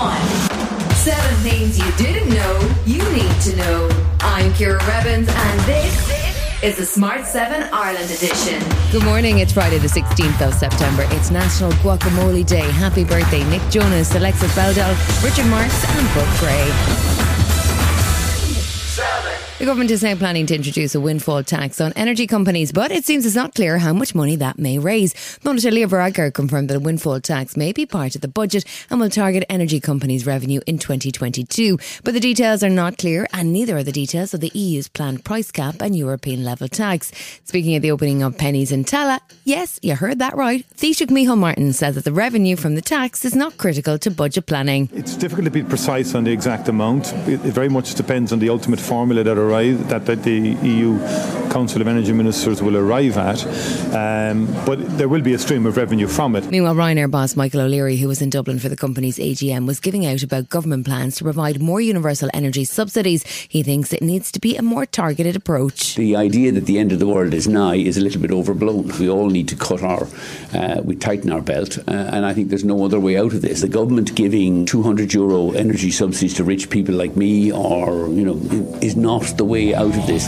one. Seven things you didn't know you need to know. I'm Ciara Revins, and this is the Smart 7 Ireland edition. Good morning. It's Friday, the 16th of September. It's National Guacamole Day. Happy birthday, Nick Jonas, Alexis Bledel, Richard Marx, and Brooke Gray. The government is now planning to introduce a windfall tax on energy companies, but it seems it's not clear how much money that may raise. Taoiseach Leo Varadkar confirmed that a windfall tax may be part of the budget and will target energy companies' revenue in 2022. But the details are not clear, and neither are the details of the EU's planned price cap and European level tax. Speaking at the opening of Penneys in Tallaght, yes, you heard that right. Taoiseach Micheál Martin said that the revenue from the tax is not critical to budget planning. It's difficult to be precise on the exact amount. It very much depends on the ultimate formula that arrive that, that the EU Council of Energy Ministers will arrive at. Um, but there will be a stream of revenue from it. Meanwhile, Ryanair boss Michael O'Leary, who was in Dublin for the company's AGM, was giving out about government plans to provide more universal energy subsidies. He thinks it needs to be a more targeted approach. The idea that the end of the world is nigh is a little bit overblown. We all need to cut our, uh, we tighten our belt, uh, and I think there's no other way out of this. The government giving 200 euro energy subsidies to rich people like me, or you know, is not the way out of this.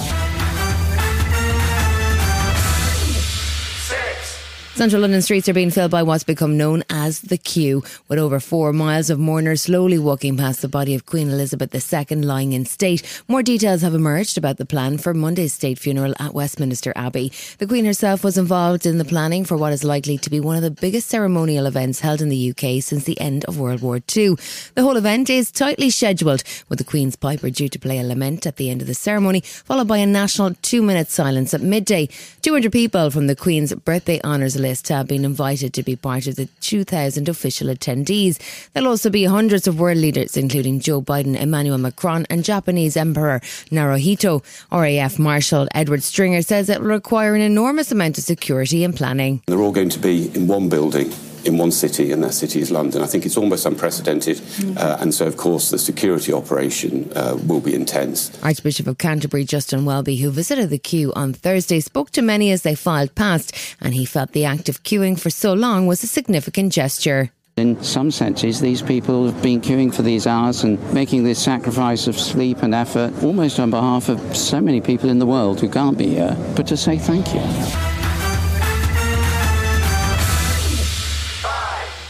Central London streets are being filled by what's become known as the queue, with over four miles of mourners slowly walking past the body of Queen Elizabeth II lying in state. More details have emerged about the plan for Monday's state funeral at Westminster Abbey. The Queen herself was involved in the planning for what is likely to be one of the biggest ceremonial events held in the UK since the end of World War II. The whole event is tightly scheduled, with the Queen's Piper due to play a lament at the end of the ceremony, followed by a national two minute silence at midday. 200 people from the Queen's birthday honours list have been invited to be part of the 2,000 official attendees. There'll also be hundreds of world leaders, including Joe Biden, Emmanuel Macron, and Japanese Emperor Naruhito. RAF Marshal Edward Stringer says it will require an enormous amount of security and planning. They're all going to be in one building in one city, and that city is London. I think it's almost unprecedented, mm. uh, and so of course the security operation uh, will be intense. Archbishop of Canterbury Justin Welby, who visited the queue on Thursday, spoke to many as they filed past, and he felt the act of queuing for so long was a significant gesture. In some senses, these people have been queuing for these hours and making this sacrifice of sleep and effort almost on behalf of so many people in the world who can't be here, but to say thank you.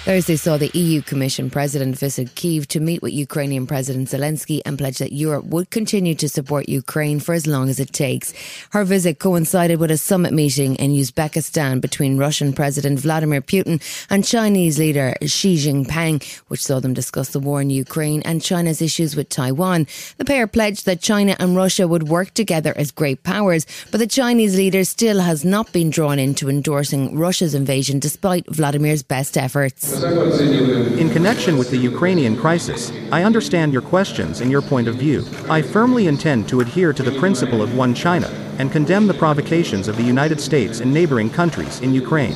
Thursday saw the EU Commission President visit Kiev to meet with Ukrainian President Zelensky and pledge that Europe would continue to support Ukraine for as long as it takes. Her visit coincided with a summit meeting in Uzbekistan between Russian President Vladimir Putin and Chinese leader Xi Jinping, which saw them discuss the war in Ukraine and China's issues with Taiwan. The pair pledged that China and Russia would work together as great powers, but the Chinese leader still has not been drawn into endorsing Russia's invasion despite Vladimir's best efforts. In connection with the Ukrainian crisis, I understand your questions and your point of view. I firmly intend to adhere to the principle of one China and condemn the provocations of the United States and neighboring countries in Ukraine.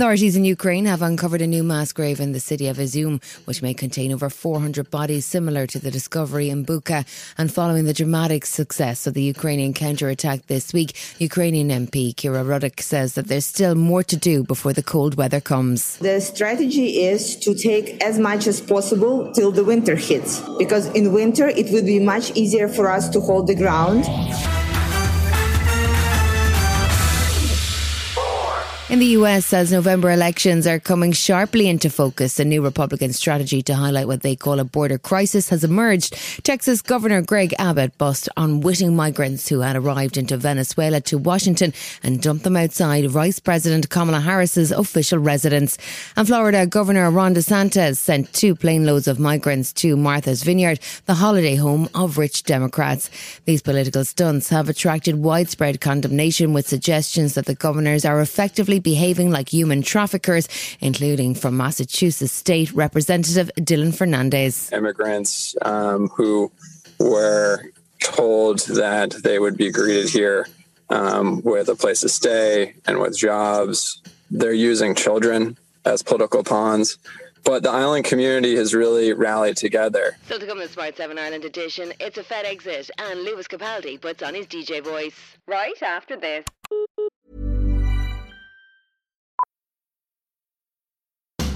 Authorities in Ukraine have uncovered a new mass grave in the city of Izyum, which may contain over 400 bodies similar to the discovery in Bucha. And following the dramatic success of the Ukrainian counterattack this week, Ukrainian MP Kira Rudik says that there's still more to do before the cold weather comes. The strategy is to take as much as possible till the winter hits, because in winter it would be much easier for us to hold the ground. In the US, as November elections are coming sharply into focus, a new Republican strategy to highlight what they call a border crisis has emerged. Texas Governor Greg Abbott bussed unwitting migrants who had arrived into Venezuela to Washington and dumped them outside Vice President Kamala Harris's official residence. And Florida Governor Ron DeSantis sent two plane loads of migrants to Martha's Vineyard, the holiday home of rich Democrats. These political stunts have attracted widespread condemnation with suggestions that the governors are effectively behaving like human traffickers, including from Massachusetts State Representative Dylan Fernandez. Immigrants um, who were told that they would be greeted here um, with a place to stay and with jobs. They're using children as political pawns. But the island community has really rallied together. So to come to the Smart 7 Island edition, it's a Fed exit and Lewis Capaldi puts on his DJ voice. Right after this.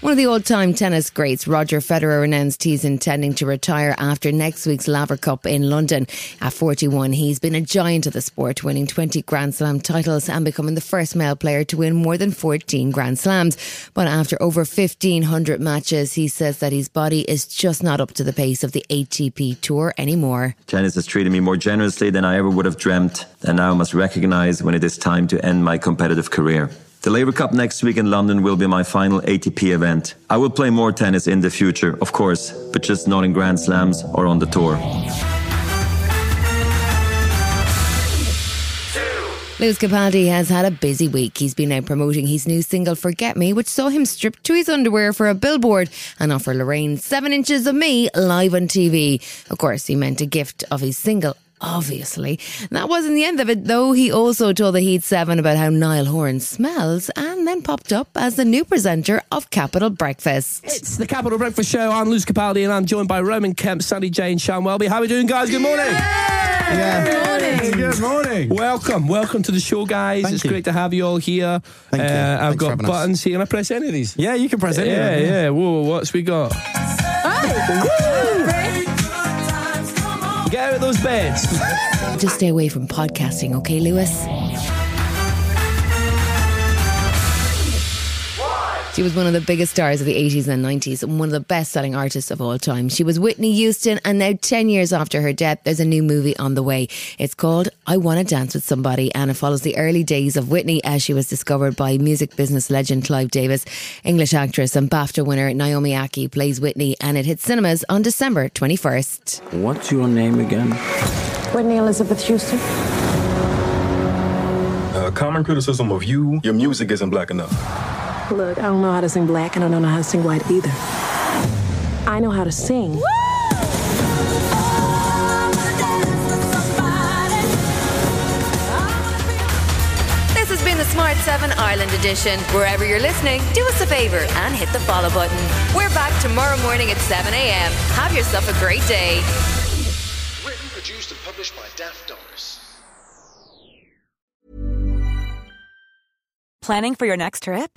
One of the old-time tennis greats, Roger Federer, announced he's intending to retire after next week's Laver Cup in London. At 41, he's been a giant of the sport, winning 20 Grand Slam titles and becoming the first male player to win more than 14 Grand Slams. But after over 1,500 matches, he says that his body is just not up to the pace of the ATP Tour anymore. Tennis has treated me more generously than I ever would have dreamt, and now I must recognize when it is time to end my competitive career. The Laver Cup next week in London will be my final ATP event. I will play more tennis in the future, of course, but just not in Grand Slams or on the tour. Lewis Capaldi has had a busy week. He's been out promoting his new single Forget Me, which saw him stripped to his underwear for a billboard and offer Lorraine seven inches of me live on TV. Of course, he meant a gift of his single. Obviously. That wasn't the end of it, though. He also told the Heat 7 about how Niall Horan smells and then popped up as the new presenter of Capital Breakfast. It's the Capital Breakfast Show. I'm Lewis Capaldi and I'm joined by Roman Kemp, Sonny Jay, Sian Welby. How are we doing, guys? Good morning. Yeah. Good morning. Good morning. Welcome, welcome to the show, guys. Thank it's you. great to have you all here. Thank you. Uh, I've Thanks for got having us. buttons here. Can I press any of these? Yeah, you can press any of Yeah, them, yeah. yeah. Whoa, what's we got? Get out of those beds. Just stay away from podcasting, okay, Lewis? She was one of the biggest stars of the 80s and 90s and one of the best selling artists of all time. She was Whitney Houston, and now 10 years after her death, there's a new movie on the way. It's called I Want to Dance with Somebody, and it follows the early days of Whitney as she was discovered by music business legend Clive Davis. English actress and BAFTA winner Naomi Ackie plays Whitney, and it hits cinemas on December 21st. What's your name again? Whitney Elizabeth Houston. A common criticism of you, your music isn't black enough. Look, I don't know how to sing black and I don't know how to sing white either. I know how to sing. This has been the Smart 7 Ireland edition. Wherever you're listening, do us a favour and hit the follow button. We're back tomorrow morning at 7 a.m. Have yourself a great day. Written, produced, and published by Daft Doris. Planning for your next trip?